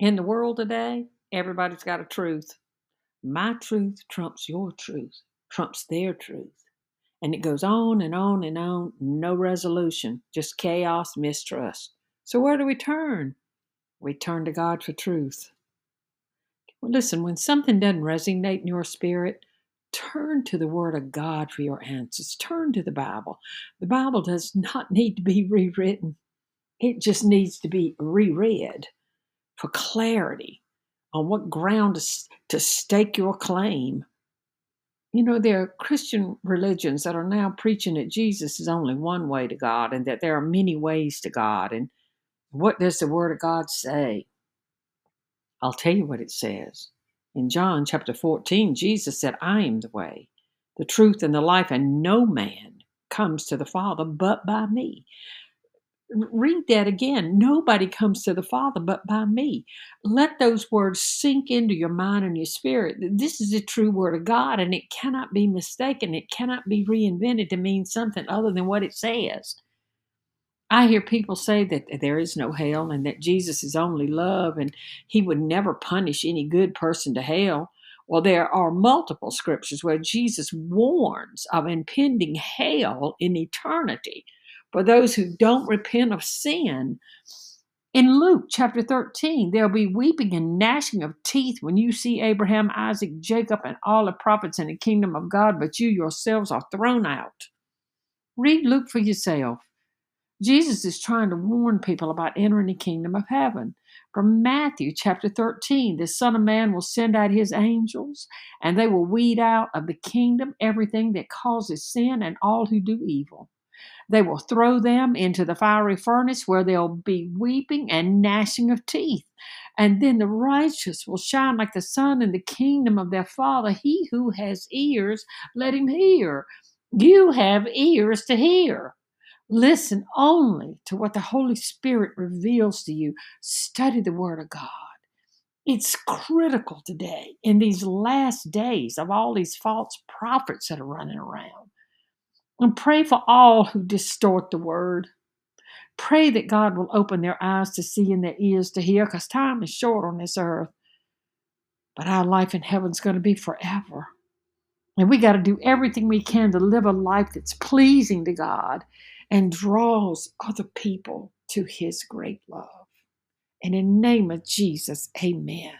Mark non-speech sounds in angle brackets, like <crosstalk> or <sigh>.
In the world today, everybody's got a truth. My truth trumps your truth, trumps their truth. And it goes on and on and on, no resolution, just chaos, mistrust. So where do we turn? We turn to God for truth. Well, listen, when something doesn't resonate in your spirit, turn to the Word of God for your answers. Turn to the Bible. The Bible does not need to be <laughs> rewritten, it just needs to be reread for clarity on what ground to, to stake your claim. You know, there are Christian religions that are now preaching that Jesus is only one way to God and that there are many ways to God. And what does the Word of God say? I'll tell you what it says. In John chapter 14, Jesus said, I am the way, the truth, and the life, and no man comes to the Father but by me read that again. Nobody comes to the Father but by me. Let those words sink into your mind and your spirit. This is the true word of God, and it cannot be mistaken. It cannot be reinvented to mean something other than what it says. I hear people say that there is no hell and that Jesus is only love and he would never punish any good person to hell. Well, there are multiple scriptures where Jesus warns of impending hell in eternity for those who don't repent of sin. In Luke chapter 13, there'll be weeping and gnashing of teeth when you see Abraham, Isaac, Jacob, and all the prophets in the kingdom of God, but you yourselves are thrown out. Read Luke for yourself. Jesus is trying to warn people about entering the kingdom of heaven. From Matthew chapter 13, the Son of Man will send out his angels, and they will weed out of the kingdom everything that causes sin and all who do evil. They will throw them into the fiery furnace where there'll be weeping and gnashing of teeth. And then the righteous will shine like the sun in the kingdom of their Father. He who has ears, let him hear. You have ears to hear. Listen only to what the Holy Spirit reveals to you. Study the Word of God. It's critical today in these last days of all these false prophets that are running around. And pray for all who distort the word. Pray that God will open their eyes to see and their ears to hear, because time is short on this earth. But our life in heaven's going to be forever. And we got to do everything we can to live a life that's pleasing to God and draws other people to his great love. And in the name of Jesus, amen.